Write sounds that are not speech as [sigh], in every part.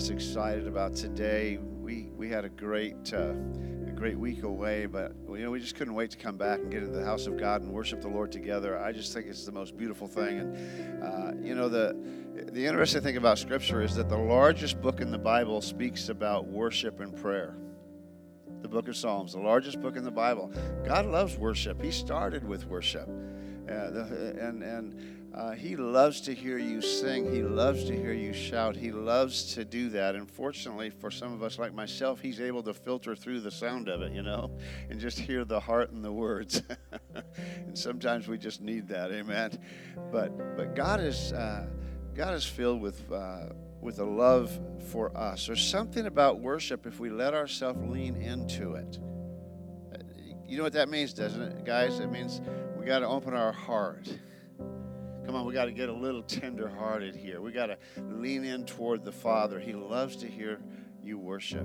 just excited about today. We we had a great uh, a great week away, but you know we just couldn't wait to come back and get into the house of God and worship the Lord together. I just think it's the most beautiful thing, and uh, you know the the interesting thing about Scripture is that the largest book in the Bible speaks about worship and prayer. The book of Psalms, the largest book in the Bible. God loves worship. He started with worship, uh, the, and and uh, he loves to hear you sing. He loves to hear you shout. He loves to do that. And fortunately, for some of us like myself, he's able to filter through the sound of it, you know, and just hear the heart and the words. [laughs] and sometimes we just need that, amen. But but God is uh, God is filled with. Uh, with a love for us. There's something about worship if we let ourselves lean into it. You know what that means, doesn't it, guys? It means we got to open our heart Come on, we got to get a little tender hearted here. We got to lean in toward the Father. He loves to hear you worship.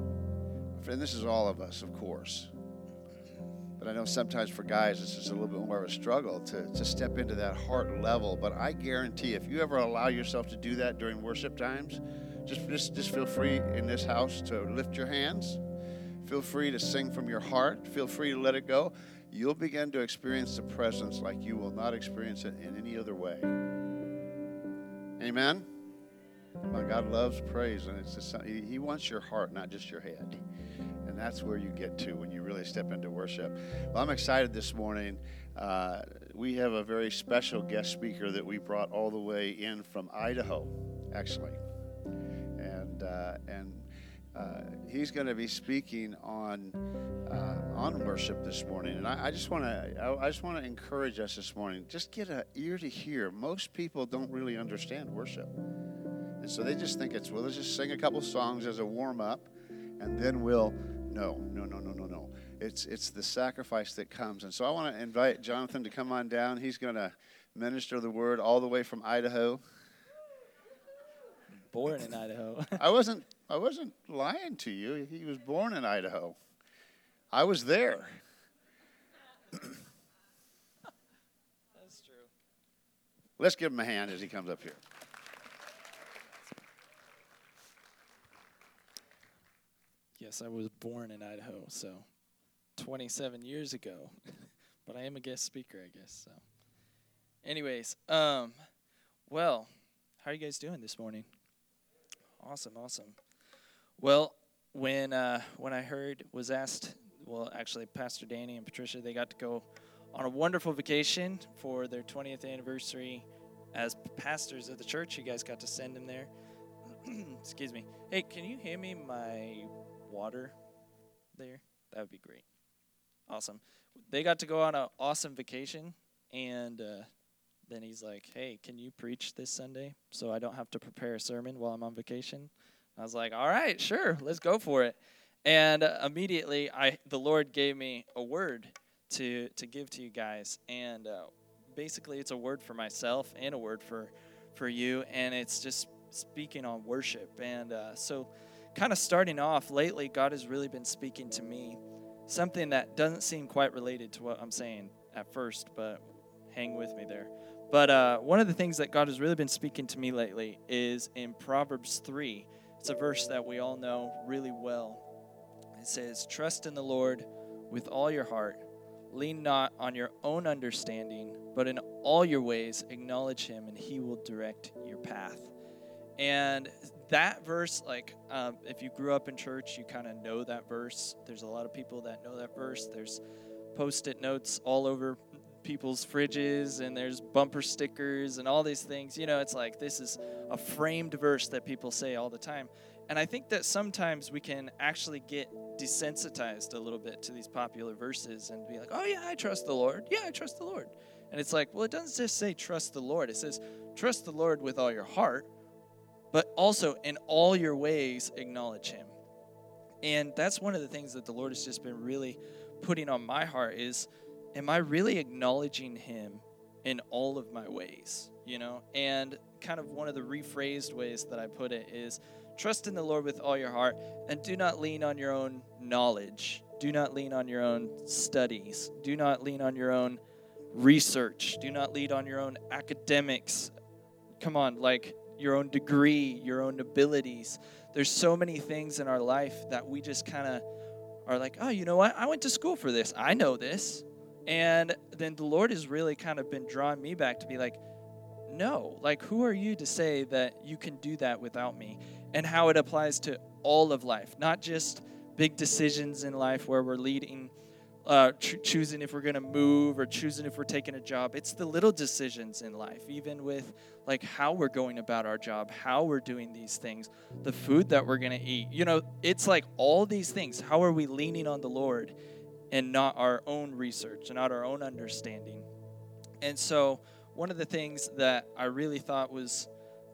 And this is all of us, of course. But I know sometimes for guys, this is a little bit more of a struggle to, to step into that heart level. But I guarantee if you ever allow yourself to do that during worship times, just, just, just feel free in this house to lift your hands. Feel free to sing from your heart. Feel free to let it go you'll begin to experience the presence like you will not experience it in any other way. Amen? God loves praise, and it's just, He wants your heart, not just your head. And that's where you get to when you really step into worship. Well, I'm excited this morning. Uh, we have a very special guest speaker that we brought all the way in from Idaho, actually. And, uh, and uh, he's going to be speaking on uh, on worship this morning, and I, I just want to I, I, just want to encourage us this morning. Just get an ear to hear. Most people don't really understand worship, and so they just think it's well. Let's just sing a couple songs as a warm up, and then we'll no no no no no no. It's it's the sacrifice that comes, and so I want to invite Jonathan to come on down. He's going to minister the word all the way from Idaho born in Idaho. I wasn't I wasn't lying to you. He was born in Idaho. I was there. That's true. Let's give him a hand as he comes up here. Yes, I was born in Idaho, so 27 years ago. [laughs] but I am a guest speaker, I guess. So, anyways, um, well, how are you guys doing this morning? Awesome, awesome. Well, when uh, when I heard was asked, well, actually, Pastor Danny and Patricia they got to go on a wonderful vacation for their 20th anniversary as pastors of the church. You guys got to send them there. [clears throat] Excuse me. Hey, can you hand me my water there? That would be great. Awesome. They got to go on an awesome vacation, and uh, then he's like, "Hey, can you preach this Sunday so I don't have to prepare a sermon while I'm on vacation?" I was like, "All right, sure, let's go for it." And uh, immediately, I the Lord gave me a word to to give to you guys, and uh, basically, it's a word for myself and a word for for you, and it's just speaking on worship. And uh, so, kind of starting off lately, God has really been speaking to me something that doesn't seem quite related to what I'm saying at first, but hang with me there. But uh, one of the things that God has really been speaking to me lately is in Proverbs 3. It's a verse that we all know really well. It says, Trust in the Lord with all your heart. Lean not on your own understanding, but in all your ways acknowledge Him, and He will direct your path. And that verse, like, um, if you grew up in church, you kind of know that verse. There's a lot of people that know that verse. There's post it notes all over people's fridges and there's bumper stickers and all these things. You know, it's like this is a framed verse that people say all the time. And I think that sometimes we can actually get desensitized a little bit to these popular verses and be like, oh, yeah, I trust the Lord. Yeah, I trust the Lord. And it's like, well, it doesn't just say trust the Lord, it says trust the Lord with all your heart, but also in all your ways acknowledge Him. And that's one of the things that the Lord has just been really putting on my heart is am I really acknowledging him in all of my ways? You know, and kind of one of the rephrased ways that I put it is trust in the Lord with all your heart and do not lean on your own knowledge. Do not lean on your own studies. Do not lean on your own research. Do not lean on your own academics. Come on, like your own degree, your own abilities. There's so many things in our life that we just kind of are like, oh, you know what? I went to school for this. I know this. And then the Lord has really kind of been drawing me back to be like, no, like, who are you to say that you can do that without me? And how it applies to all of life, not just big decisions in life where we're leading uh, ch- choosing if we're going to move or choosing if we're taking a job. It's the little decisions in life, even with like how we're going about our job, how we're doing these things, the food that we're going to eat. You know, it's like all these things. How are we leaning on the Lord and not our own research and not our own understanding? And so, one of the things that I really thought was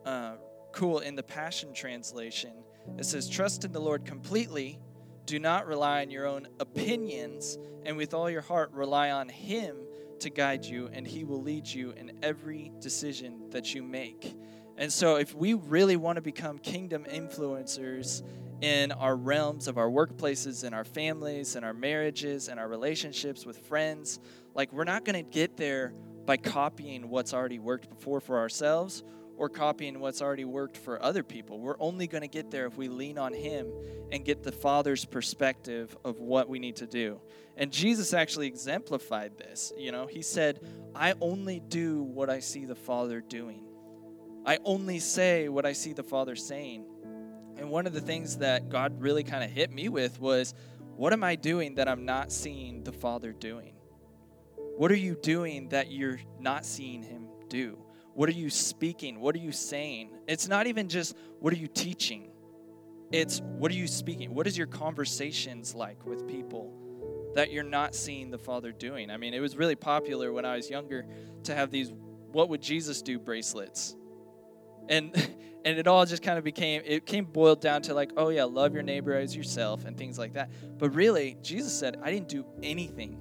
uh, cool in the Passion Translation, it says, Trust in the Lord completely do not rely on your own opinions, and with all your heart rely on Him to guide you, and He will lead you in every decision that you make. And so, if we really want to become kingdom influencers in our realms of our workplaces, in our families, in our marriages, and our relationships with friends, like we're not going to get there by copying what's already worked before for ourselves or copying what's already worked for other people. We're only going to get there if we lean on Him and get the Father's perspective of what we need to do. And Jesus actually exemplified this. You know, He said, I only do what I see the Father doing, I only say what I see the Father saying. And one of the things that God really kind of hit me with was, what am I doing that I'm not seeing the Father doing? What are you doing that you're not seeing Him do? What are you speaking? What are you saying? It's not even just what are you teaching. It's what are you speaking? What is your conversations like with people that you're not seeing the Father doing? I mean, it was really popular when I was younger to have these what would Jesus do bracelets. And [laughs] and it all just kind of became it came boiled down to like, oh yeah, love your neighbor as yourself and things like that. But really, Jesus said, I didn't do anything.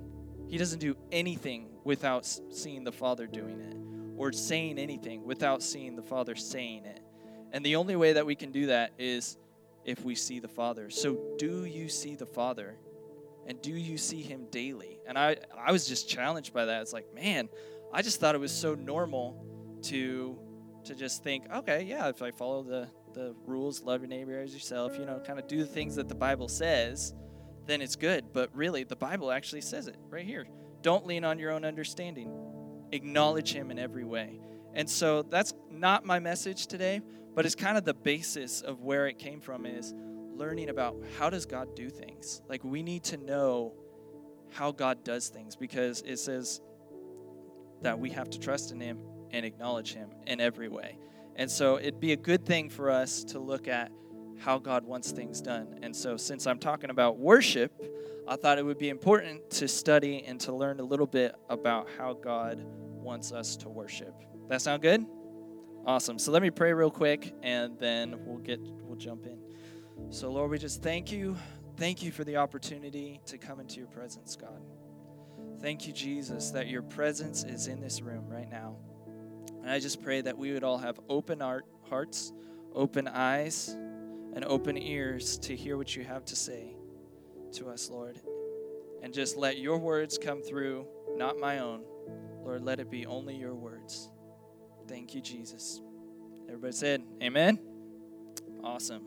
He doesn't do anything without seeing the Father doing it or saying anything without seeing the Father saying it. And the only way that we can do that is if we see the Father. So, do you see the Father? And do you see Him daily? And I, I was just challenged by that. It's like, man, I just thought it was so normal to to just think, okay, yeah, if I follow the the rules, love your neighbor as yourself, you know, kind of do the things that the Bible says, then it's good. But really, the Bible actually says it right here. Don't lean on your own understanding acknowledge him in every way. And so that's not my message today, but it's kind of the basis of where it came from is learning about how does God do things? Like we need to know how God does things because it says that we have to trust in him and acknowledge him in every way. And so it'd be a good thing for us to look at how God wants things done. And so since I'm talking about worship, I thought it would be important to study and to learn a little bit about how God wants us to worship. That sound good? Awesome. So let me pray real quick and then we'll get we'll jump in. So Lord, we just thank you. Thank you for the opportunity to come into your presence, God. Thank you, Jesus, that your presence is in this room right now. And I just pray that we would all have open art, hearts, open eyes, and open ears to hear what you have to say to us, Lord. And just let your words come through, not my own. Lord, let it be only your words. Thank you, Jesus. Everybody said, Amen? Awesome.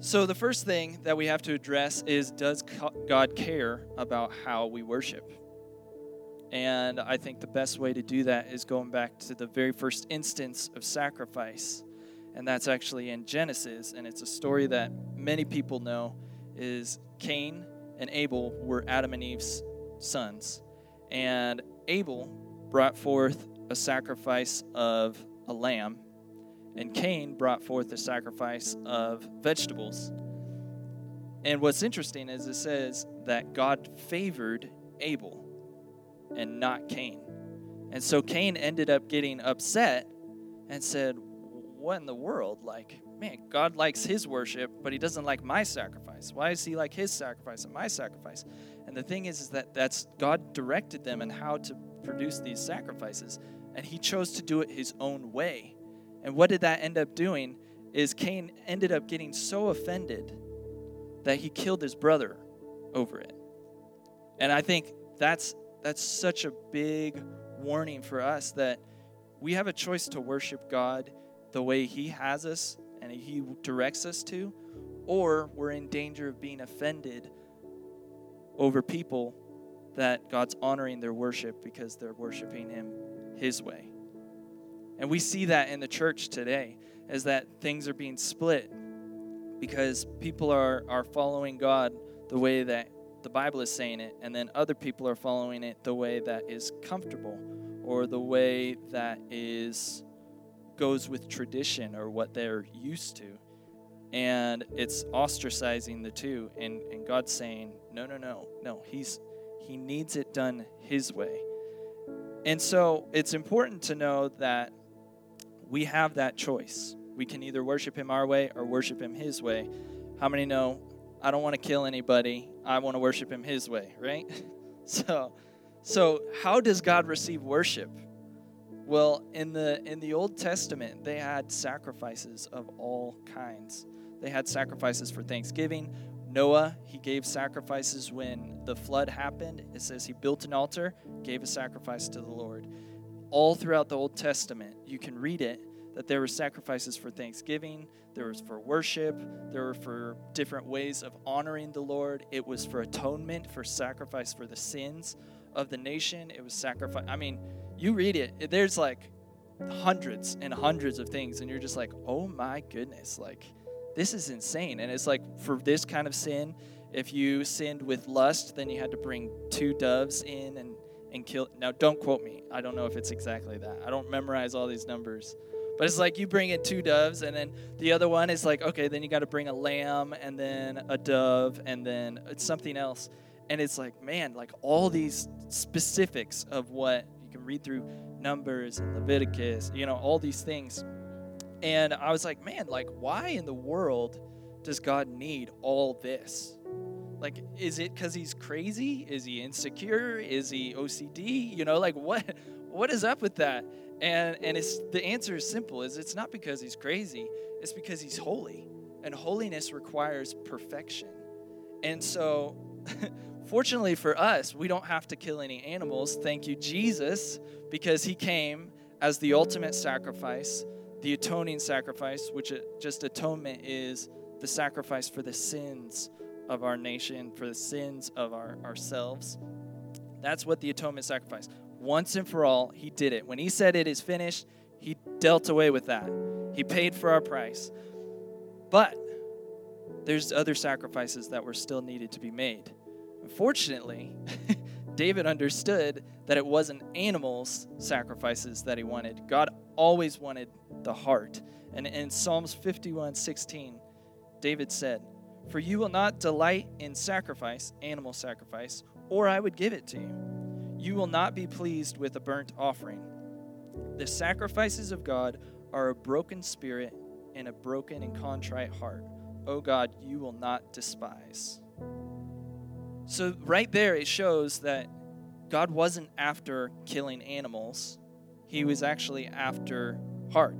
So, the first thing that we have to address is Does God care about how we worship? And I think the best way to do that is going back to the very first instance of sacrifice. And that's actually in Genesis. And it's a story that many people know is Cain and Abel were Adam and Eve's sons. And Abel brought forth a sacrifice of a lamb, and Cain brought forth a sacrifice of vegetables. And what's interesting is it says that God favored Abel and not Cain. And so Cain ended up getting upset and said, What in the world? Like, man, God likes his worship, but he doesn't like my sacrifice. Why is he like his sacrifice and my sacrifice? And the thing is, is that that's God directed them and how to produce these sacrifices, and he chose to do it his own way. And what did that end up doing? Is Cain ended up getting so offended that he killed his brother over it. And I think that's that's such a big warning for us that we have a choice to worship God the way He has us and He directs us to, or we're in danger of being offended over people that God's honoring their worship because they're worshiping Him His way. And we see that in the church today, as that things are being split because people are, are following God the way that the Bible is saying it, and then other people are following it the way that is comfortable or the way that is goes with tradition or what they're used to. And it's ostracizing the two and, and God's saying, No, no, no, no. He's he needs it done his way. And so it's important to know that we have that choice. We can either worship him our way or worship him his way. How many know I don't want to kill anybody. I want to worship him his way, right? [laughs] so so how does God receive worship? Well, in the in the Old Testament, they had sacrifices of all kinds. They had sacrifices for Thanksgiving. Noah, he gave sacrifices when the flood happened. It says he built an altar, gave a sacrifice to the Lord. All throughout the Old Testament, you can read it that there were sacrifices for thanksgiving, there was for worship, there were for different ways of honoring the Lord. It was for atonement, for sacrifice for the sins of the nation. It was sacrifice. I mean, you read it, there's like hundreds and hundreds of things, and you're just like, oh my goodness, like this is insane. And it's like for this kind of sin, if you sinned with lust, then you had to bring two doves in and, and kill. Now, don't quote me. I don't know if it's exactly that. I don't memorize all these numbers. But it's like you bring in two doves, and then the other one is like, okay, then you got to bring a lamb, and then a dove, and then it's something else. And it's like, man, like all these specifics of what you can read through Numbers and Leviticus, you know, all these things. And I was like, man, like, why in the world does God need all this? Like, is it because he's crazy? Is he insecure? Is he OCD? You know, like, what? What is up with that? And and it's the answer is simple: is it's not because he's crazy, it's because he's holy. And holiness requires perfection. And so [laughs] fortunately for us, we don't have to kill any animals. Thank you, Jesus, because he came as the ultimate sacrifice, the atoning sacrifice, which just atonement is the sacrifice for the sins of our nation, for the sins of our, ourselves. That's what the atonement sacrifice once and for all, he did it. When he said it is finished, he dealt away with that. He paid for our price. But there's other sacrifices that were still needed to be made. Unfortunately, [laughs] David understood that it wasn't animals' sacrifices that he wanted. God always wanted the heart. And in Psalms 51 16, David said, For you will not delight in sacrifice, animal sacrifice, or I would give it to you. You will not be pleased with a burnt offering. The sacrifices of God are a broken spirit and a broken and contrite heart. Oh God, you will not despise. So, right there, it shows that God wasn't after killing animals, He was actually after heart.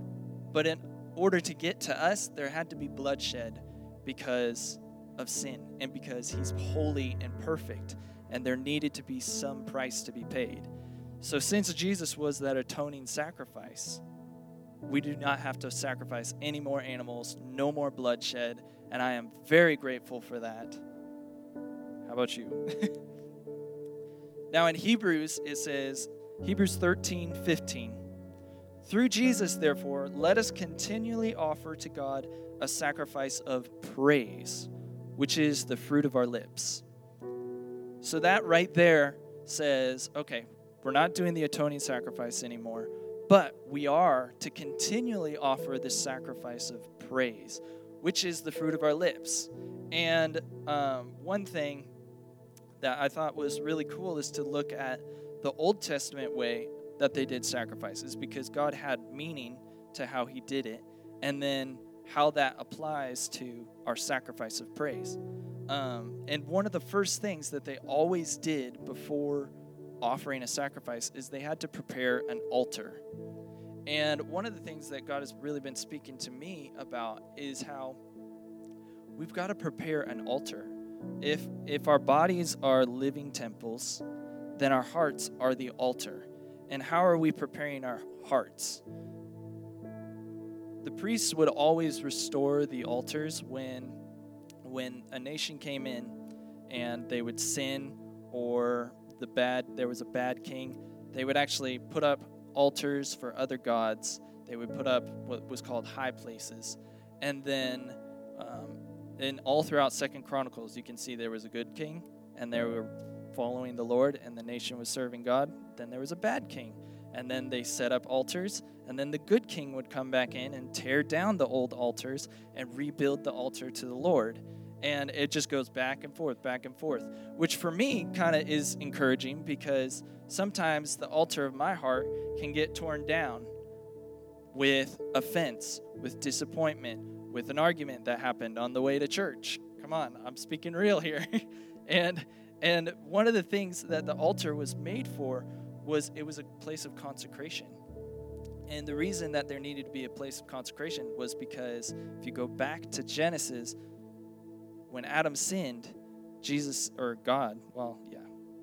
But in order to get to us, there had to be bloodshed because of sin and because He's holy and perfect and there needed to be some price to be paid. So, since Jesus was that atoning sacrifice, we do not have to sacrifice any more animals, no more bloodshed, and I am very grateful for that. How about you? [laughs] now, in Hebrews, it says, Hebrews 13 15. Through Jesus, therefore, let us continually offer to God a sacrifice of praise, which is the fruit of our lips. So that right there says, okay, we're not doing the atoning sacrifice anymore, but we are to continually offer this sacrifice of praise, which is the fruit of our lips. And um, one thing that I thought was really cool is to look at the Old Testament way that they did sacrifices because God had meaning to how He did it, and then how that applies to our sacrifice of praise. Um, and one of the first things that they always did before offering a sacrifice is they had to prepare an altar. And one of the things that God has really been speaking to me about is how we've got to prepare an altar. If if our bodies are living temples, then our hearts are the altar. And how are we preparing our hearts? the priests would always restore the altars when when a nation came in and they would sin or the bad there was a bad king they would actually put up altars for other gods. They would put up what was called high places. And then um, in all throughout second chronicles you can see there was a good king and they were following the lord and the nation was serving god. Then there was a bad king. And then they set up altars and then the good king would come back in and tear down the old altars and rebuild the altar to the lord and it just goes back and forth back and forth which for me kind of is encouraging because sometimes the altar of my heart can get torn down with offense with disappointment with an argument that happened on the way to church. Come on i'm speaking real here. [laughs] And and one of the things that the altar was made for was it was a place of consecration. And the reason that there needed to be a place of consecration was because if you go back to genesis when Adam sinned, Jesus, or God, well, yeah,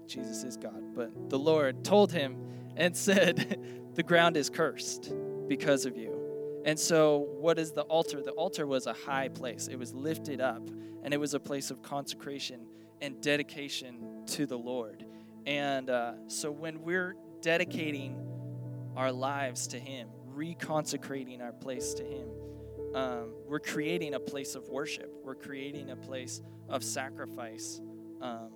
Jesus is God, but the Lord told him and [laughs] said, The ground is cursed because of you. And so, what is the altar? The altar was a high place, it was lifted up, and it was a place of consecration and dedication to the Lord. And uh, so, when we're dedicating our lives to Him, reconsecrating our place to Him, um, we're creating a place of worship. We're creating a place of sacrifice um,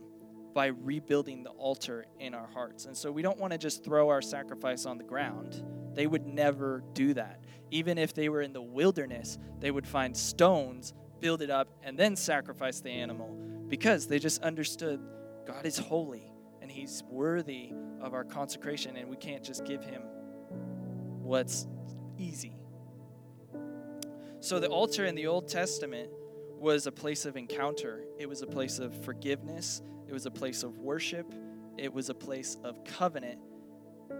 by rebuilding the altar in our hearts. And so we don't want to just throw our sacrifice on the ground. They would never do that. Even if they were in the wilderness, they would find stones, build it up, and then sacrifice the animal because they just understood God is holy and He's worthy of our consecration, and we can't just give Him what's easy. So the altar in the Old Testament was a place of encounter, it was a place of forgiveness, it was a place of worship, it was a place of covenant,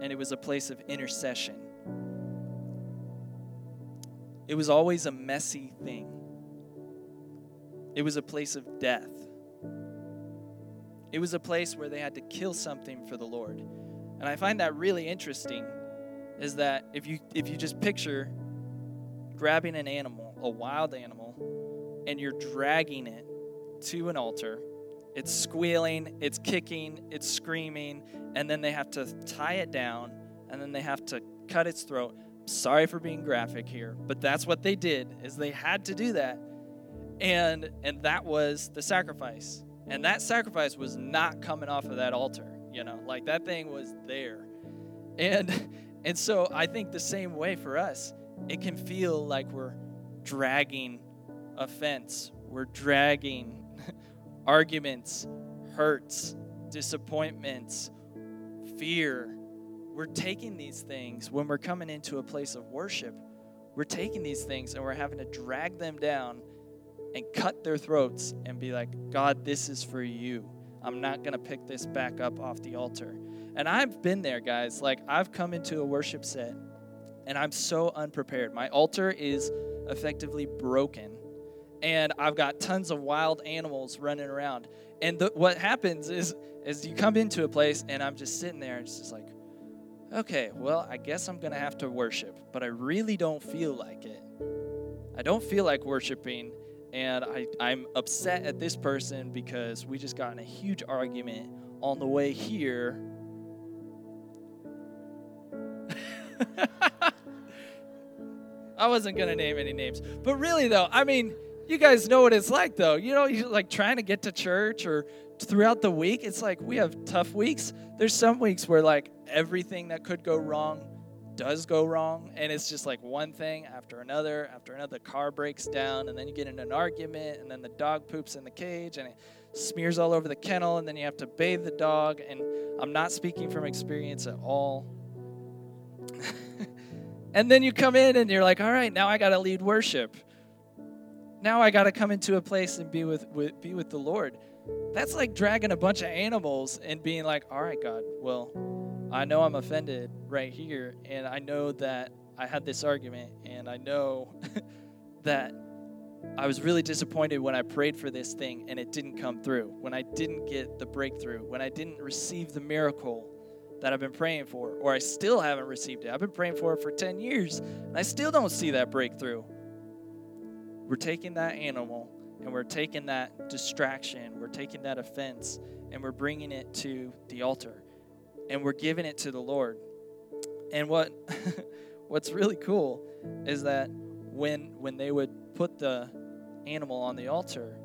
and it was a place of intercession. It was always a messy thing. It was a place of death. It was a place where they had to kill something for the Lord. And I find that really interesting is that if you if you just picture grabbing an animal, a wild animal, and you're dragging it to an altar. It's squealing, it's kicking, it's screaming, and then they have to tie it down, and then they have to cut its throat. Sorry for being graphic here, but that's what they did is they had to do that. And and that was the sacrifice. And that sacrifice was not coming off of that altar, you know, like that thing was there. And and so I think the same way for us it can feel like we're dragging offense, we're dragging [laughs] arguments, hurts, disappointments, fear. We're taking these things when we're coming into a place of worship. We're taking these things and we're having to drag them down and cut their throats and be like, God, this is for you. I'm not going to pick this back up off the altar. And I've been there, guys. Like, I've come into a worship set and I'm so unprepared. My altar is effectively broken, and I've got tons of wild animals running around. And the, what happens is, is you come into a place, and I'm just sitting there, and it's just like, okay, well, I guess I'm gonna have to worship, but I really don't feel like it. I don't feel like worshiping, and I, I'm upset at this person because we just got in a huge argument on the way here. [laughs] I wasn't gonna name any names, but really though, I mean, you guys know what it's like though. You know, you like trying to get to church or throughout the week. It's like we have tough weeks. There's some weeks where like everything that could go wrong does go wrong, and it's just like one thing after another after another. The car breaks down, and then you get in an argument, and then the dog poops in the cage, and it smears all over the kennel, and then you have to bathe the dog. And I'm not speaking from experience at all. And then you come in and you're like, all right, now I got to lead worship. Now I got to come into a place and be with, with, be with the Lord. That's like dragging a bunch of animals and being like, all right, God, well, I know I'm offended right here. And I know that I had this argument. And I know [laughs] that I was really disappointed when I prayed for this thing and it didn't come through. When I didn't get the breakthrough. When I didn't receive the miracle that I've been praying for, or I still haven't received it. I've been praying for it for 10 years, and I still don't see that breakthrough. We're taking that animal and we're taking that distraction, we're taking that offense, and we're bringing it to the altar, and we're giving it to the Lord. And what [laughs] what's really cool is that when when they would put the animal on the altar,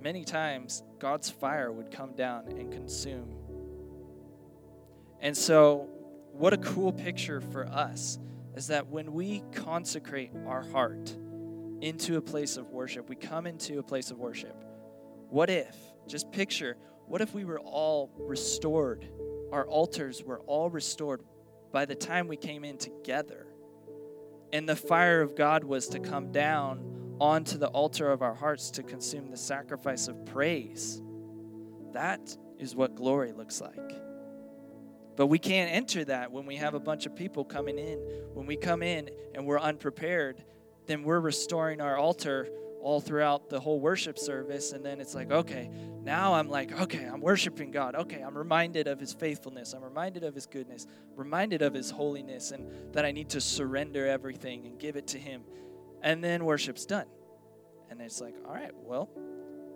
many times God's fire would come down and consume. And so, what a cool picture for us is that when we consecrate our heart into a place of worship, we come into a place of worship. What if, just picture, what if we were all restored? Our altars were all restored by the time we came in together. And the fire of God was to come down onto the altar of our hearts to consume the sacrifice of praise. That is what glory looks like. But we can't enter that when we have a bunch of people coming in. When we come in and we're unprepared, then we're restoring our altar all throughout the whole worship service. And then it's like, okay, now I'm like, okay, I'm worshiping God. Okay, I'm reminded of his faithfulness. I'm reminded of his goodness, reminded of his holiness, and that I need to surrender everything and give it to him. And then worship's done. And it's like, all right, well,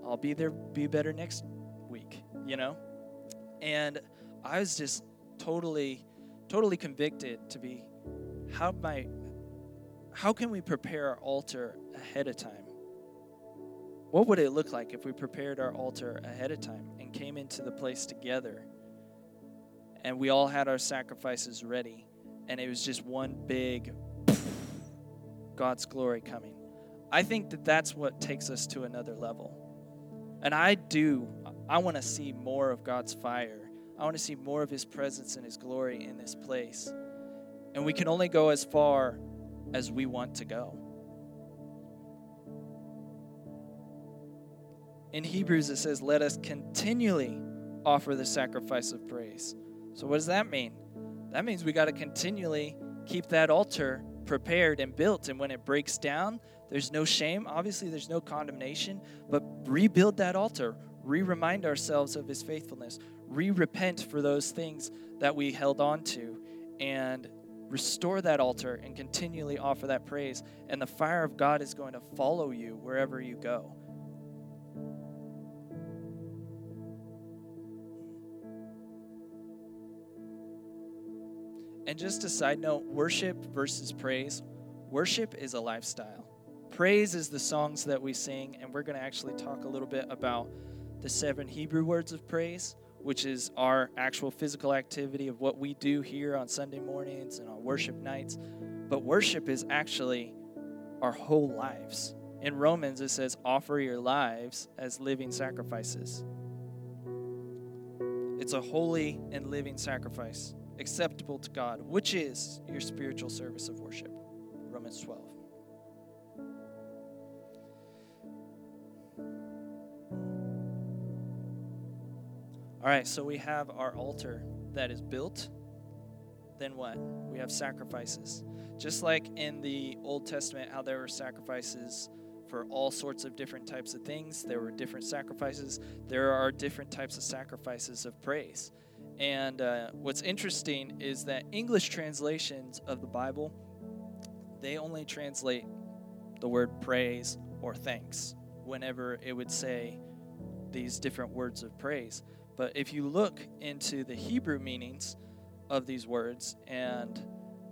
I'll be there, be better next week, you know? And I was just totally, totally convicted to be how my how can we prepare our altar ahead of time? What would it look like if we prepared our altar ahead of time and came into the place together and we all had our sacrifices ready and it was just one big God's glory coming? I think that that's what takes us to another level. And I do, I want to see more of God's fire. I want to see more of His presence and His glory in this place. And we can only go as far as we want to go. In Hebrews, it says, Let us continually offer the sacrifice of praise. So, what does that mean? That means we got to continually keep that altar prepared and built. And when it breaks down, there's no shame. Obviously, there's no condemnation, but rebuild that altar. Re remind ourselves of his faithfulness. Re repent for those things that we held on to. And restore that altar and continually offer that praise. And the fire of God is going to follow you wherever you go. And just a side note worship versus praise. Worship is a lifestyle. Praise is the songs that we sing, and we're going to actually talk a little bit about the seven Hebrew words of praise, which is our actual physical activity of what we do here on Sunday mornings and on worship nights. But worship is actually our whole lives. In Romans, it says, offer your lives as living sacrifices. It's a holy and living sacrifice acceptable to God, which is your spiritual service of worship. Romans 12. All right, so we have our altar that is built. Then what? We have sacrifices. Just like in the Old Testament, how there were sacrifices for all sorts of different types of things, there were different sacrifices. There are different types of sacrifices of praise. And uh, what's interesting is that English translations of the Bible, they only translate the word praise or thanks whenever it would say these different words of praise. But if you look into the Hebrew meanings of these words, and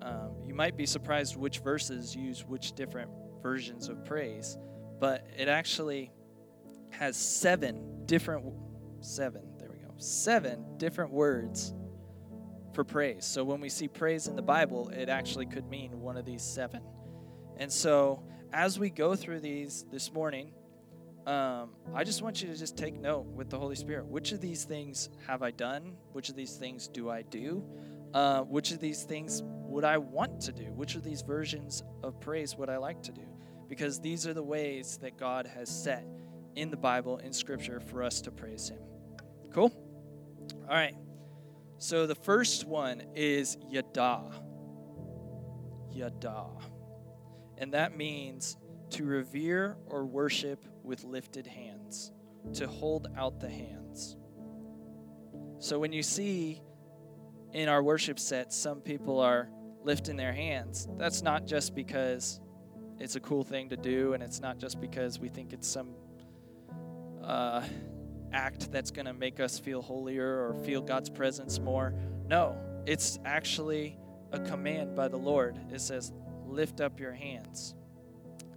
um, you might be surprised which verses use which different versions of praise, but it actually has seven different, seven, there we go, seven different words for praise. So when we see praise in the Bible, it actually could mean one of these seven. And so as we go through these this morning, um, I just want you to just take note with the Holy Spirit. Which of these things have I done? Which of these things do I do? Uh, which of these things would I want to do? Which of these versions of praise would I like to do? Because these are the ways that God has set in the Bible, in Scripture, for us to praise Him. Cool? All right. So the first one is yada. Yada. And that means to revere or worship with lifted hands, to hold out the hands. So when you see in our worship set, some people are lifting their hands. That's not just because it's a cool thing to do, and it's not just because we think it's some uh, act that's going to make us feel holier or feel God's presence more. No, it's actually a command by the Lord. It says, Lift up your hands.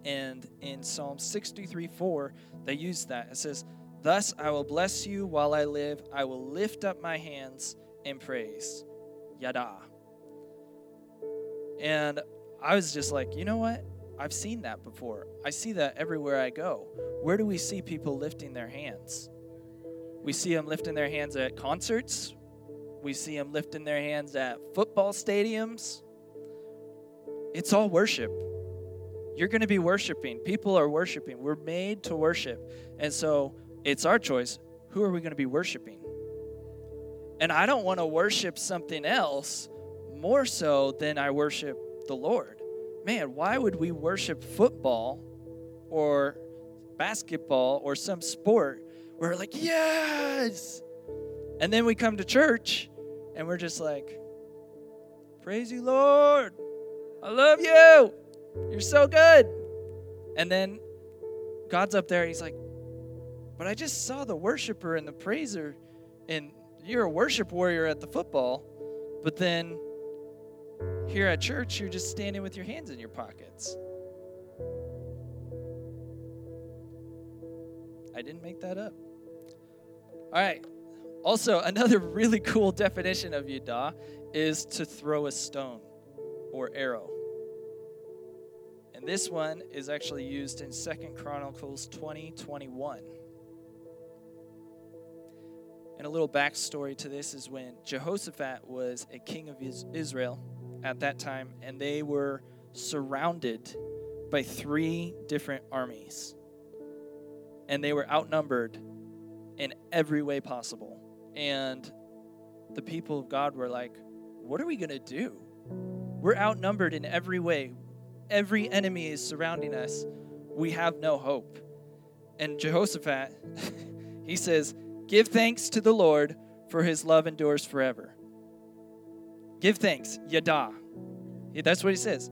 And in Psalm 63 4, they use that. It says, Thus I will bless you while I live. I will lift up my hands in praise. Yada. And I was just like, you know what? I've seen that before. I see that everywhere I go. Where do we see people lifting their hands? We see them lifting their hands at concerts. We see them lifting their hands at football stadiums. It's all worship. You're going to be worshiping. People are worshiping. We're made to worship. And so it's our choice. Who are we going to be worshiping? And I don't want to worship something else more so than I worship the Lord. Man, why would we worship football or basketball or some sport we're like, yes! And then we come to church and we're just like, praise you, Lord. I love you. You're so good. And then God's up there. He's like, but I just saw the worshiper and the praiser, and you're a worship warrior at the football, but then here at church, you're just standing with your hands in your pockets. I didn't make that up. All right. Also, another really [laughs] cool definition of Yada is to throw a stone or arrow. And this one is actually used in Second Chronicles 20 21. And a little backstory to this is when Jehoshaphat was a king of Israel at that time, and they were surrounded by three different armies. And they were outnumbered in every way possible. And the people of God were like, What are we going to do? We're outnumbered in every way. Every enemy is surrounding us. We have no hope. And Jehoshaphat, [laughs] he says, Give thanks to the Lord, for his love endures forever. Give thanks, yada. That's what he says.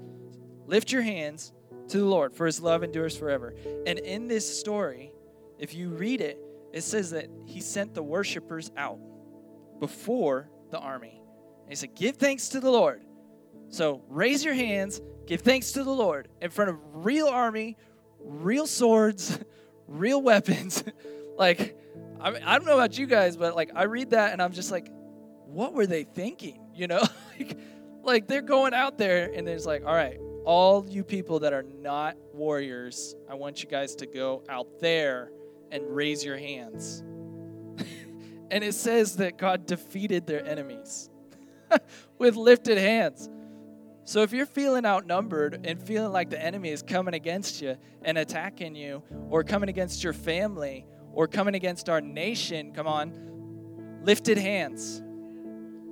Lift your hands to the Lord, for his love endures forever. And in this story, if you read it, it says that he sent the worshipers out before the army. And he said, Give thanks to the Lord. So raise your hands, give thanks to the Lord in front of real army, real swords, [laughs] real weapons. [laughs] like, I, I don't know about you guys, but like, I read that and I'm just like, what were they thinking? You know, [laughs] like, like they're going out there and it's like, all right, all you people that are not warriors, I want you guys to go out there and raise your hands. and it says that God defeated their enemies with lifted hands. So if you're feeling outnumbered and feeling like the enemy is coming against you and attacking you, or coming against your family, or coming against our nation, come on, lifted hands.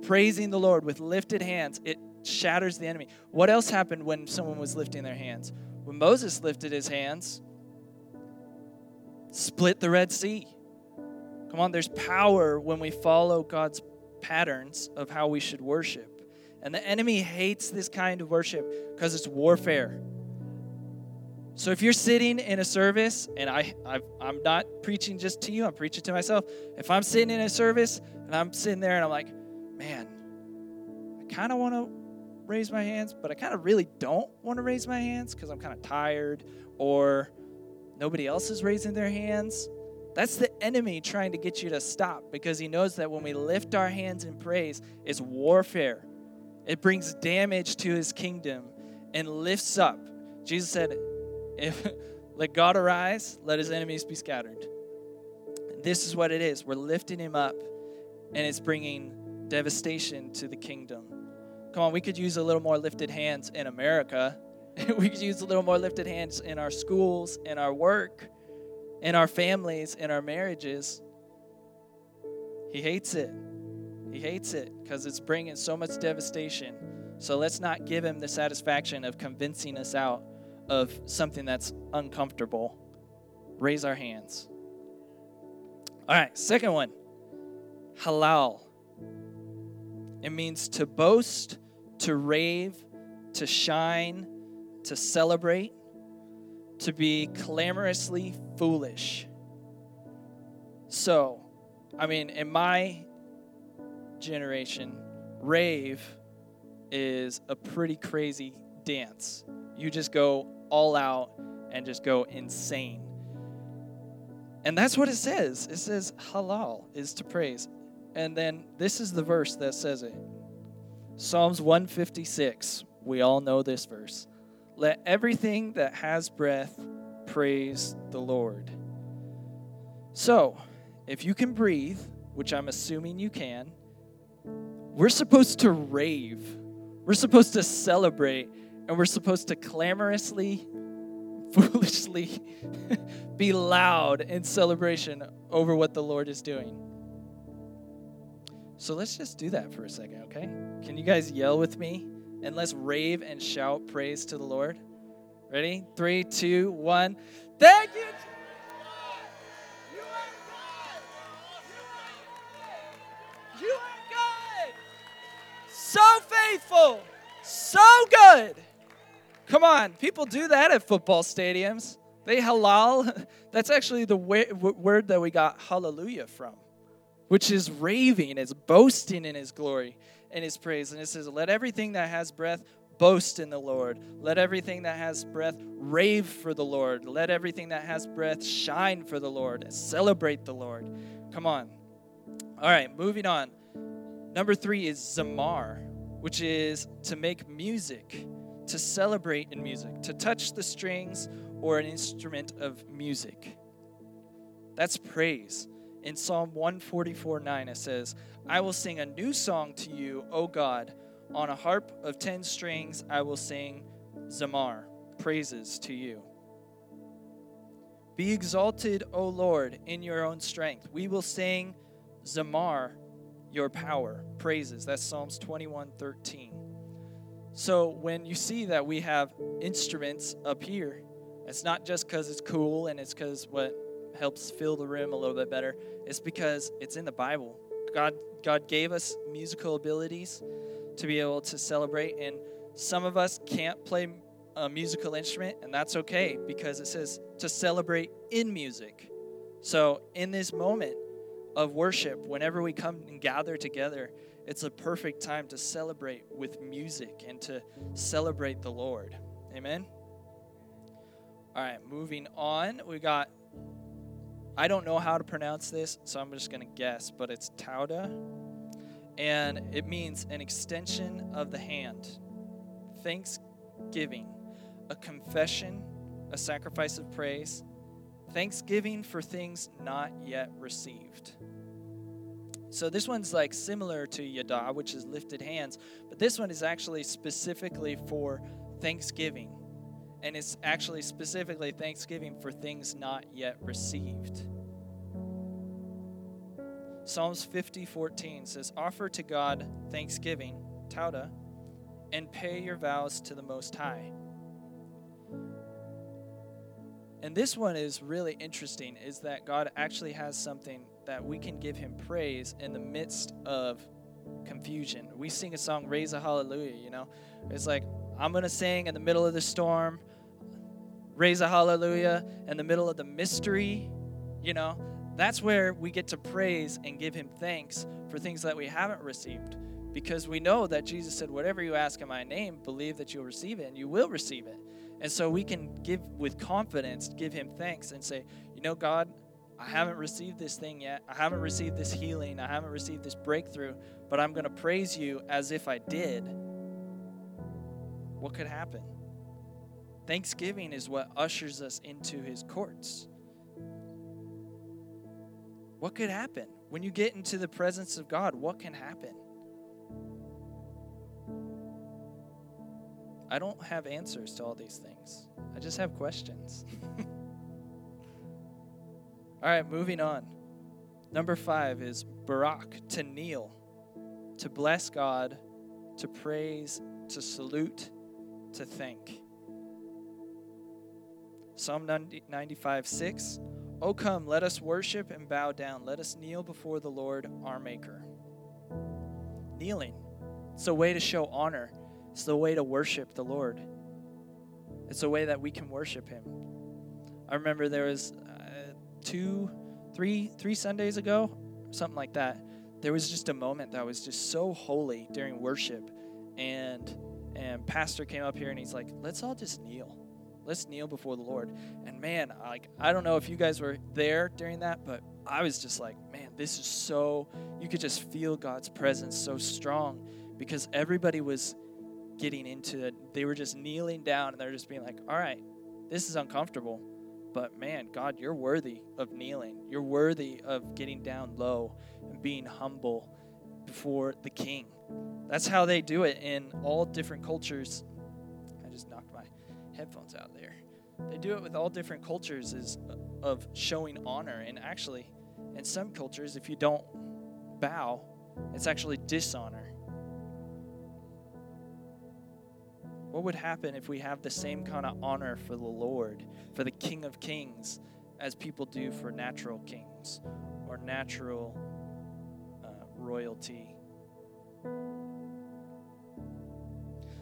Praising the Lord with lifted hands, it shatters the enemy. What else happened when someone was lifting their hands? When Moses lifted his hands, split the Red Sea. Come on, there's power when we follow God's patterns of how we should worship. And the enemy hates this kind of worship because it's warfare. So if you're sitting in a service, and I, I am not preaching just to you, I'm preaching to myself. If I'm sitting in a service and I'm sitting there and I'm like, man, I kind of want to raise my hands, but I kind of really don't want to raise my hands because I'm kind of tired or nobody else is raising their hands. That's the enemy trying to get you to stop because he knows that when we lift our hands in praise, it's warfare. It brings damage to his kingdom and lifts up. Jesus said, if [laughs] let God arise, let his enemies be scattered. This is what it is. We're lifting him up and it's bringing devastation to the kingdom. Come on, we could use a little more lifted hands in America [laughs] we could use a little more lifted hands in our schools, in our work, in our families, in our marriages. He hates it. He hates it because it's bringing so much devastation. So let's not give him the satisfaction of convincing us out of something that's uncomfortable. Raise our hands. All right, second one halal. It means to boast, to rave, to shine, to celebrate, to be clamorously foolish. So, I mean, in my generation, rave is a pretty crazy dance. You just go all out and just go insane. And that's what it says. It says halal is to praise. And then this is the verse that says it Psalms 156. We all know this verse. Let everything that has breath praise the Lord. So, if you can breathe, which I'm assuming you can, we're supposed to rave. We're supposed to celebrate, and we're supposed to clamorously, [laughs] foolishly [laughs] be loud in celebration over what the Lord is doing. So let's just do that for a second, okay? Can you guys yell with me? And let's rave and shout praise to the Lord. Ready? Three, two, one. Thank you. So faithful. So good. Come on, people do that at football stadiums. They halal. [laughs] That's actually the word that we got hallelujah from which is raving, is boasting in his glory and his praise. And it says, Let everything that has breath boast in the Lord. Let everything that has breath rave for the Lord. Let everything that has breath shine for the Lord. and Celebrate the Lord. Come on. All right, moving on. Number three is zamar, which is to make music, to celebrate in music, to touch the strings or an instrument of music. That's praise in Psalm 144 9, it says, I will sing a new song to you, O God. On a harp of ten strings, I will sing Zamar, praises to you. Be exalted, O Lord, in your own strength. We will sing Zamar, your power, praises. That's Psalms 21 13. So when you see that we have instruments up here, it's not just because it's cool and it's because what helps fill the room a little bit better is because it's in the Bible. God, God gave us musical abilities to be able to celebrate, and some of us can't play a musical instrument, and that's okay because it says to celebrate in music. So, in this moment of worship, whenever we come and gather together, it's a perfect time to celebrate with music and to celebrate the Lord. Amen. All right, moving on. We got I don't know how to pronounce this, so I'm just going to guess, but it's Tauda. And it means an extension of the hand, thanksgiving, a confession, a sacrifice of praise, thanksgiving for things not yet received. So this one's like similar to Yada, which is lifted hands, but this one is actually specifically for thanksgiving and it's actually specifically thanksgiving for things not yet received. Psalms 50 14 says, Offer to God thanksgiving, Tauda, and pay your vows to the Most High. And this one is really interesting is that God actually has something that we can give him praise in the midst of confusion. We sing a song, Raise a Hallelujah, you know? It's like, I'm going to sing in the middle of the storm raise a hallelujah in the middle of the mystery, you know, that's where we get to praise and give him thanks for things that we haven't received. Because we know that Jesus said, Whatever you ask in my name, believe that you'll receive it, and you will receive it. And so we can give with confidence, give him thanks, and say, You know, God, I haven't received this thing yet. I haven't received this healing. I haven't received this breakthrough, but I'm going to praise you as if I did. What could happen? Thanksgiving is what ushers us into his courts. What could happen? When you get into the presence of God, what can happen? I don't have answers to all these things. I just have questions. [laughs] all right, moving on. Number five is Barak, to kneel, to bless God, to praise, to salute, to thank. Psalm 95 6. Oh, come, let us worship and bow down. Let us kneel before the Lord our Maker. Kneeling It's a way to show honor. It's the way to worship the Lord. It's a way that we can worship Him. I remember there was uh, two, three, three Sundays ago, something like that. There was just a moment that was just so holy during worship, and and pastor came up here and he's like, "Let's all just kneel. Let's kneel before the Lord." And man, like I don't know if you guys were there during that, but I was just like, "Man, this is so." You could just feel God's presence so strong because everybody was getting into it. They were just kneeling down and they're just being like, "All right, this is uncomfortable." But man, God, you're worthy of kneeling. You're worthy of getting down low and being humble before the king. That's how they do it in all different cultures. I just knocked my headphones out there. They do it with all different cultures is uh, of showing honor and actually in some cultures if you don't bow, it's actually dishonor. What would happen if we have the same kind of honor for the Lord, for the King of Kings, as people do for natural kings or natural uh, royalty?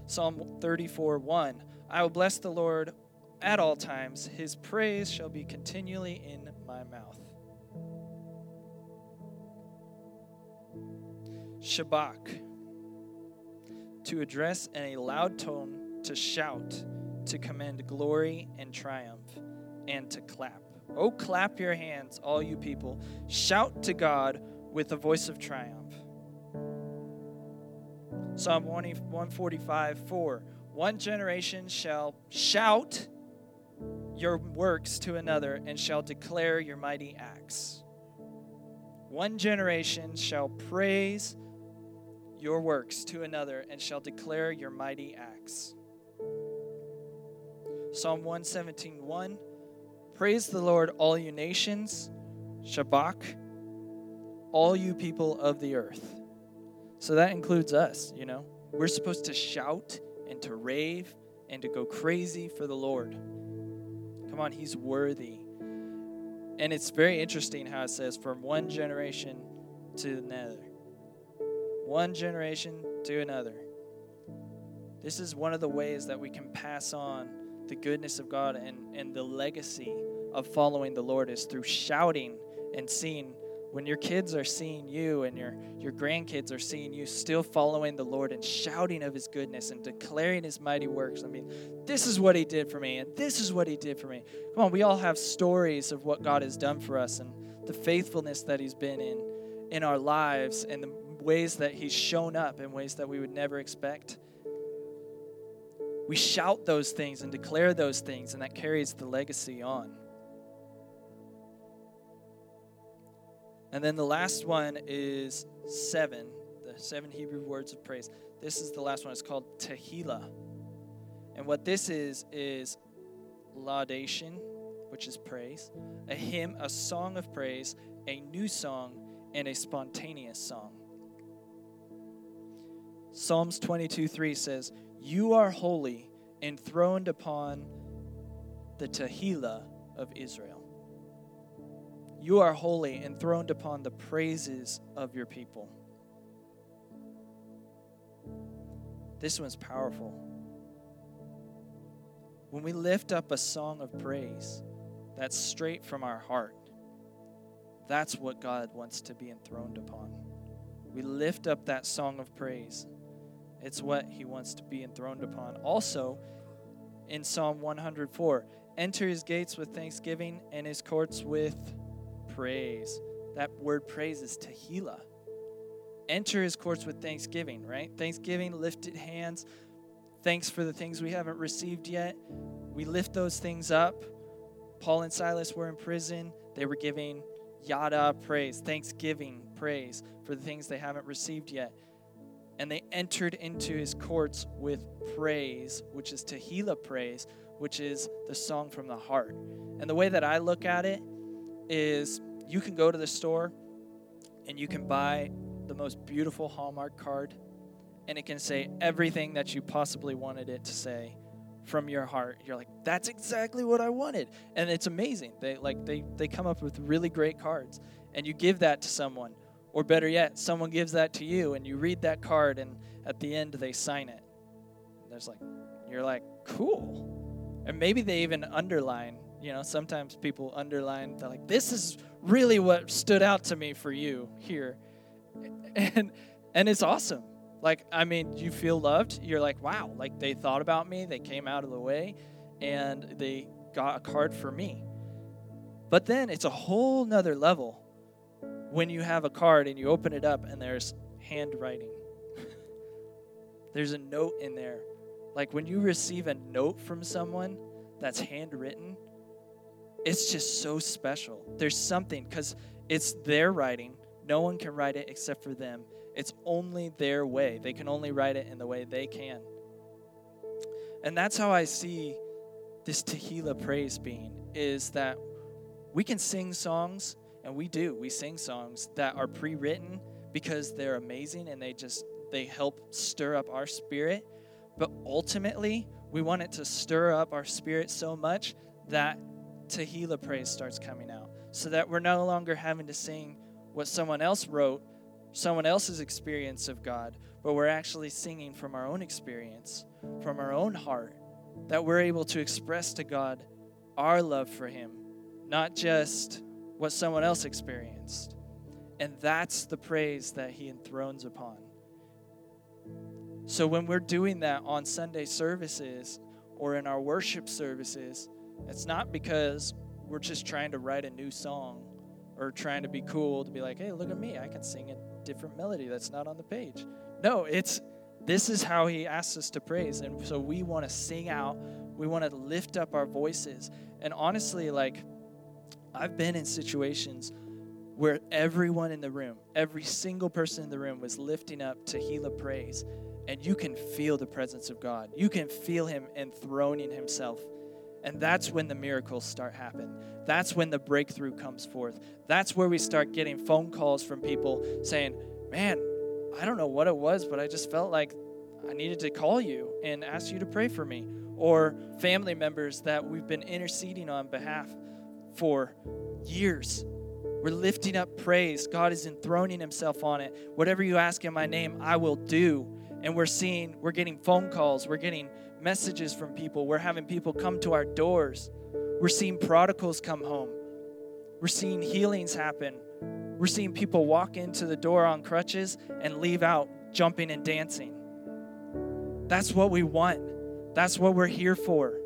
Psalm 34 1 I will bless the Lord at all times, his praise shall be continually in my mouth. Shabach to address in a loud tone, to shout, to commend glory and triumph, and to clap. Oh, clap your hands, all you people. Shout to God with a voice of triumph. Psalm 145 4. One generation shall shout your works to another and shall declare your mighty acts. One generation shall praise your works to another and shall declare your mighty acts. Psalm 117 1 Praise the Lord, all you nations. Shabach, all you people of the earth. So that includes us, you know. We're supposed to shout and to rave and to go crazy for the Lord. Come on, He's worthy. And it's very interesting how it says, from one generation to another one generation to another. This is one of the ways that we can pass on the goodness of God and, and the legacy of following the Lord is through shouting and seeing when your kids are seeing you and your, your grandkids are seeing you still following the Lord and shouting of his goodness and declaring his mighty works. I mean, this is what he did for me, and this is what he did for me. Come on, we all have stories of what God has done for us and the faithfulness that he's been in in our lives and the ways that He's shown up in ways that we would never expect. We shout those things and declare those things, and that carries the legacy on. And then the last one is seven, the seven Hebrew words of praise. This is the last one. It's called Tehillah. And what this is, is laudation, which is praise, a hymn, a song of praise, a new song, and a spontaneous song. Psalms 22 3 says, You are holy, enthroned upon the Tehillah of Israel. You are holy, enthroned upon the praises of your people. This one's powerful. When we lift up a song of praise that's straight from our heart, that's what God wants to be enthroned upon. We lift up that song of praise it's what he wants to be enthroned upon. Also, in Psalm 104, enter his gates with thanksgiving and his courts with praise. That word praise is tehillah. Enter his courts with thanksgiving, right? Thanksgiving, lifted hands, thanks for the things we haven't received yet. We lift those things up. Paul and Silas were in prison. They were giving yada praise, thanksgiving praise for the things they haven't received yet and they entered into his courts with praise, which is Tehillah praise, which is the song from the heart. And the way that I look at it is you can go to the store and you can buy the most beautiful Hallmark card, and it can say everything that you possibly wanted it to say from your heart. You're like, that's exactly what I wanted. And it's amazing. They like they they come up with really great cards. And you give that to someone Or better yet, someone gives that to you and you read that card and at the end they sign it. There's like, you're like, cool. And maybe they even underline, you know, sometimes people underline, they're like, this is really what stood out to me for you here. [laughs] And, and it's awesome. Like, I mean, you feel loved. You're like, wow, like they thought about me, they came out of the way, and they got a card for me. But then it's a whole nother level when you have a card and you open it up and there's handwriting. [laughs] there's a note in there. Like when you receive a note from someone that's handwritten, it's just so special. There's something because it's their writing. No one can write it except for them. It's only their way. They can only write it in the way they can. And that's how I see this Tehillah praise being is that we can sing songs, and we do. We sing songs that are pre-written because they're amazing and they just they help stir up our spirit. But ultimately, we want it to stir up our spirit so much that Tehillah praise starts coming out. So that we're no longer having to sing what someone else wrote, someone else's experience of God, but we're actually singing from our own experience, from our own heart, that we're able to express to God our love for Him, not just what someone else experienced. And that's the praise that He enthrones upon. So when we're doing that on Sunday services or in our worship services, it's not because we're just trying to write a new song or trying to be cool to be like, hey, look at me, I can sing a different melody that's not on the page. No, it's this is how he asks us to praise. And so we want to sing out, we want to lift up our voices. And honestly, like, I've been in situations where everyone in the room, every single person in the room was lifting up Tehillah praise. And you can feel the presence of God. You can feel Him enthroning Himself. And that's when the miracles start happening. That's when the breakthrough comes forth. That's where we start getting phone calls from people saying, Man, I don't know what it was, but I just felt like I needed to call you and ask you to pray for me. Or family members that we've been interceding on behalf for years. We're lifting up praise. God is enthroning himself on it. Whatever you ask in my name, I will do. And we're seeing, we're getting phone calls, we're getting messages from people, we're having people come to our doors. We're seeing prodigals come home. We're seeing healings happen. We're seeing people walk into the door on crutches and leave out jumping and dancing. That's what we want. That's what we're here for.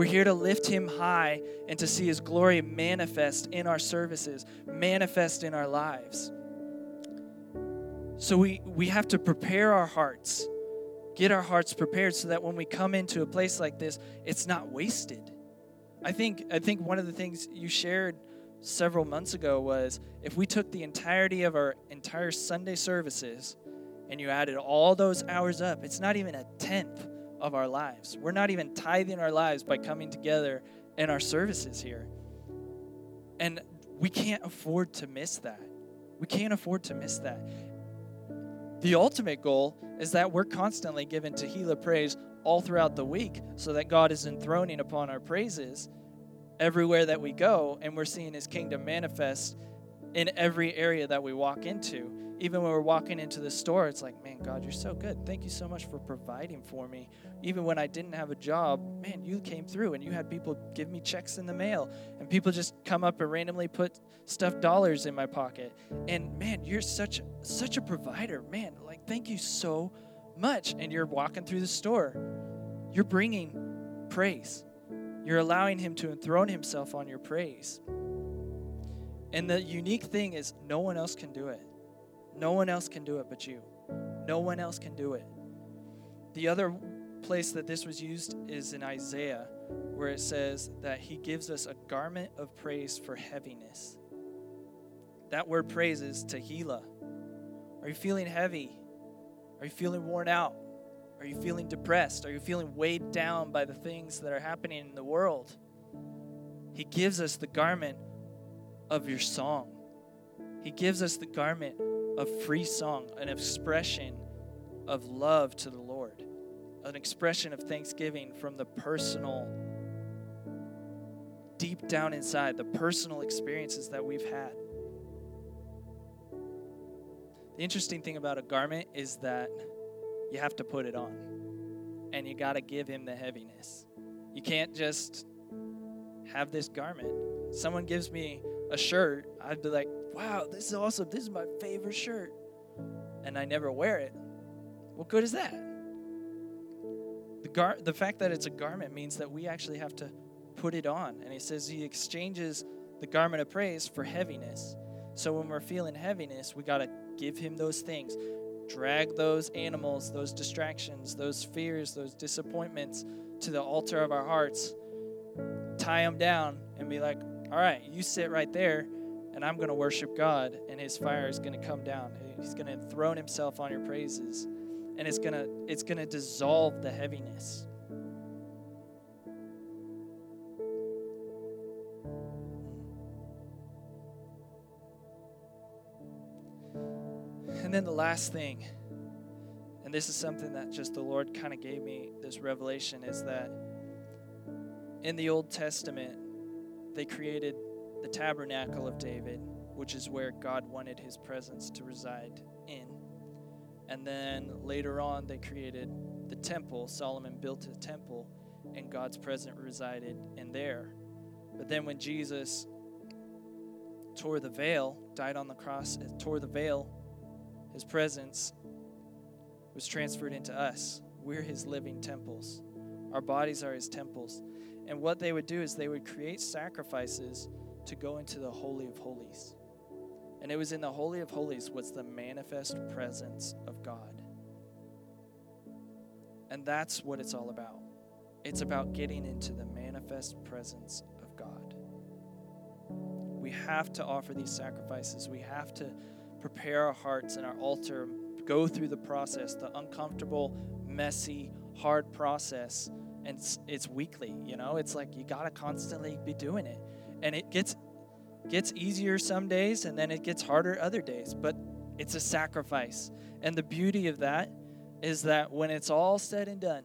We're here to lift him high and to see his glory manifest in our services, manifest in our lives. So we, we have to prepare our hearts, get our hearts prepared so that when we come into a place like this, it's not wasted. I think I think one of the things you shared several months ago was if we took the entirety of our entire Sunday services and you added all those hours up, it's not even a tenth of our lives. We're not even tithing our lives by coming together in our services here. And we can't afford to miss that. We can't afford to miss that. The ultimate goal is that we're constantly given Tehillah praise all throughout the week so that God is enthroning upon our praises everywhere that we go, and we're seeing His kingdom manifest in every area that we walk into. Even when we're walking into the store, it's like, man, God, you're so good. Thank you so much for providing for me. Even when I didn't have a job, man, you came through and you had people give me checks in the mail, and people just come up and randomly put stuffed dollars in my pocket. And man, you're such such a provider, man. Like, thank you so much. And you're walking through the store, you're bringing praise. You're allowing Him to enthrone Himself on your praise. And the unique thing is, no one else can do it. No one else can do it but you. No one else can do it. The other place that this was used is in Isaiah, where it says that He gives us a garment of praise for heaviness. That word praise is Tehillah. Are you feeling heavy? Are you feeling worn out? Are you feeling depressed? Are you feeling weighed down by the things that are happening in the world? He gives us the garment of your song. He gives us the garment of free song, an expression of love to the Lord, an expression of thanksgiving from the personal, deep down inside, the personal experiences that we've had. the interesting thing about a garment is that you have to put it on and you got to give him the heaviness. You can't just have this garment. Someone gives me a shirt, I'd be like, wow, this is awesome. This is my favorite shirt. And I never wear it. What good is that? The, gar- the fact that it's a garment means that we actually have to put it on. And he says he exchanges the garment of praise for heaviness. So when we're feeling heaviness, we got to give him those things. Drag those animals, those distractions, those fears, those disappointments to the altar of our hearts. Tie them down and be like, all right, you sit right there, and I'm going to worship God, and his fire is going to come down. He's going to enthrone himself on your praises, and it's going to it's going to dissolve the heaviness. And then the last thing, and this is something that just the Lord kind of gave me this revelation is that in the Old Testament, they created the tabernacle of David, which is where God wanted his presence to reside in. And then later on, they created the temple. Solomon built a temple, and God's presence resided in there. But then when Jesus tore the veil, died on the cross, and tore the veil, his presence was transferred into us. We're his living temples. Our bodies are his temples. And what they would do is they would create sacrifices to go into the Holy of Holies. And it was in the Holy of Holies was the manifest presence of God. And that's what it's all about. It's about getting into the manifest presence of God. We have to offer these sacrifices. We have to prepare our hearts and our altar, go through the process, the uncomfortable, messy, hard process and it's, it's weekly you know it's like you got to constantly be doing it and it gets gets easier some days and then it gets harder other days but it's a sacrifice. And the beauty of that is that when it's all said and done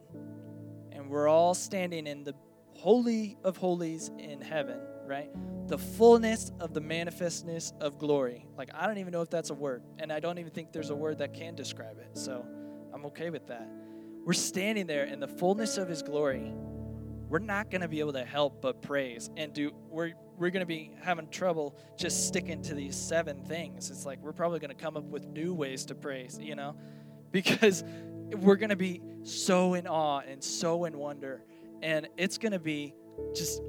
and we're all standing in the holy of holies in heaven right? The fullness of the manifestness of glory. Like i don't even know if that's a word and i don't even think there's a word that can describe it so i'm okay with that. We're standing there in the fullness of his glory. We're not going to be able to help but praise and do we're we're going to be having trouble just sticking to these seven things. It's like we're probably going to come up with new ways to praise you know? [laughs] Because we're going to be so in awe and so in wonder and it's going to be just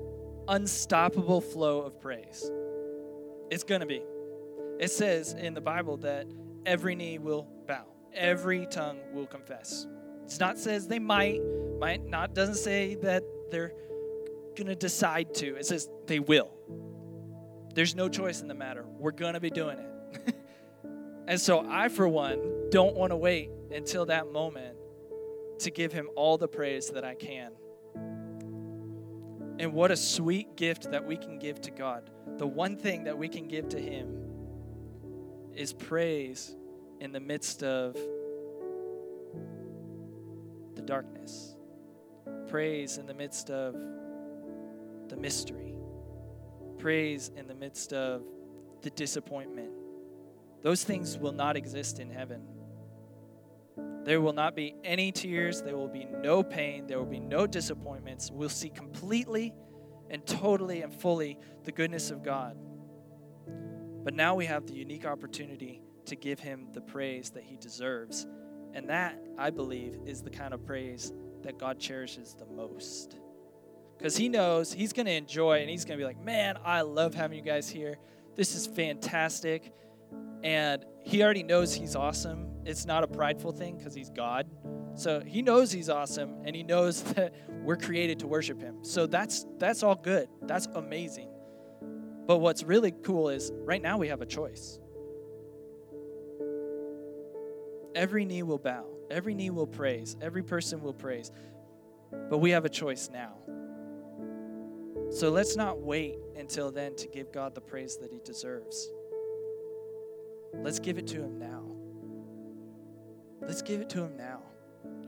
unstoppable flow of praise. It's going to be. It says in the bible that every knee will bow every tongue will confess. It's not says they might, might not doesn't say that they're going to decide to. It says they will. There's no choice in the matter. We're going to be doing it. [laughs] and so I for one don't want to wait until that moment to give him all the praise that I can. And what a sweet gift that we can give to God. The one thing that we can give to him is praise in the midst of the darkness, praise in the midst of the mystery, praise in the midst of the disappointment. Those things will not exist in heaven. There will not be any tears. There will be no pain. There will be no disappointments. We'll see completely and totally and fully the goodness of God. But now we have the unique opportunity to give him the praise that he deserves and that, I believe, is the kind of praise that God cherishes the most. Because He knows He's going to enjoy and He's going to be like, man, I love having you guys here. This is fantastic. And He already knows He's awesome. It's not a prideful thing because He's God. So He knows He's awesome and He knows [laughs] that we're created to worship Him. So that's, that's all good. That's amazing. But what's really cool is right now we have a choice. Every knee will bow, every knee will praise, every person will praise. But we have a choice now. So let's not wait until then to give God the praise that He deserves. Let's give it to Him now. Let's give it to Him now.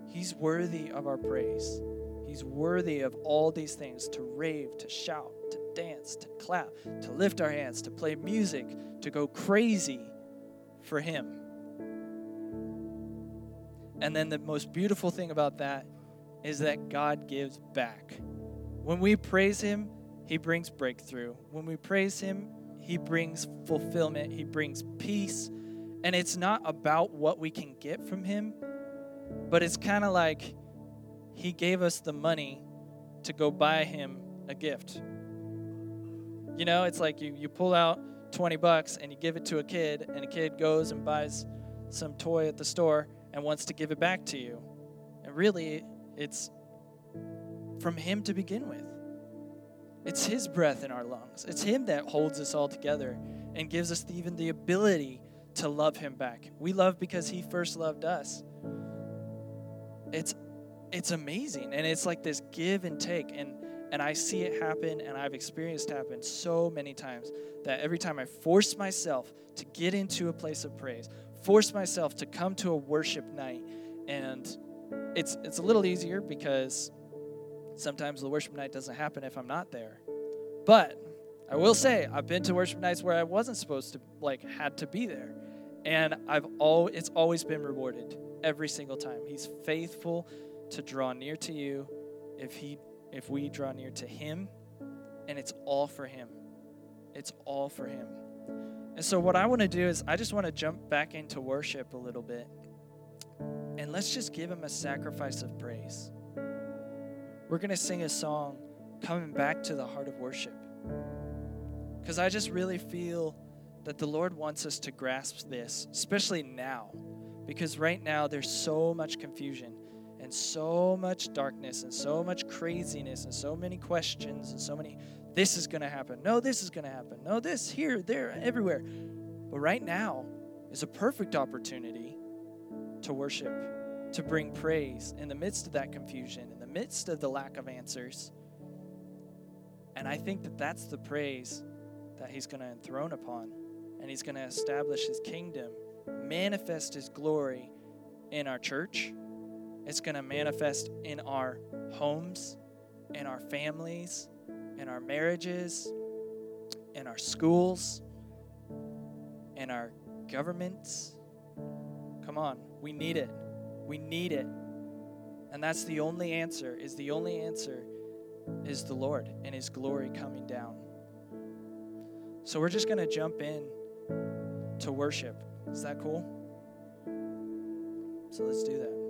He's worthy of our praise. He's worthy of all these things to rave, to shout, to dance, to clap, to lift our hands, to play music, to go crazy for Him. And then the most beautiful thing about that is that God gives back. When we praise Him, He brings breakthrough. When we praise Him, He brings fulfillment, He brings peace. And it's not about what we can get from Him, but it's kind of like He gave us the money to go buy Him a gift. You know, it's like you, you pull out 20 bucks and you give it to a kid, and a kid goes and buys some toy at the store and wants to give it back to you. And really, it's from Him to begin with. It's His breath in our lungs. It's Him that holds us all together and gives us even the ability to love Him back. We love because He first loved us. It's it's amazing, and it's like this give and take, and and I see it happen, and I've experienced it happen so many times that every time I force myself to get into a place of praise, force myself to come to a worship night, and it's it's a little easier because sometimes the worship night doesn't happen if I'm not there. But I will say I've been to worship nights where I wasn't supposed to like had to be there. And I've all it's always been rewarded every single time. He's faithful to draw near to you if he if we draw near to him and it's all for him. It's all for him. And so what I want to do is I just want to jump back into worship a little bit. And let's just give him a sacrifice of praise. We're going to sing a song coming back to the heart of worship. Because I just really feel that the Lord wants us to grasp this, especially now. Because right now there's so much confusion and so much darkness and so much craziness and so many questions and so many this is going to happen. No, this is going to happen. No, this, here, there, everywhere. But right now is a perfect opportunity to worship, to bring praise in the midst of that confusion, midst of the lack of answers. And I think that that's the praise that he's going to enthrone upon. And he's going to establish his kingdom, manifest his glory in our church. It's going to manifest in our homes, in our families, in our marriages, in our schools, in our governments. Come on, we need it. We need it. And that's the only answer, is the only answer is the Lord and his glory coming down. So we're just going to jump in to worship. Is that cool? So let's do that.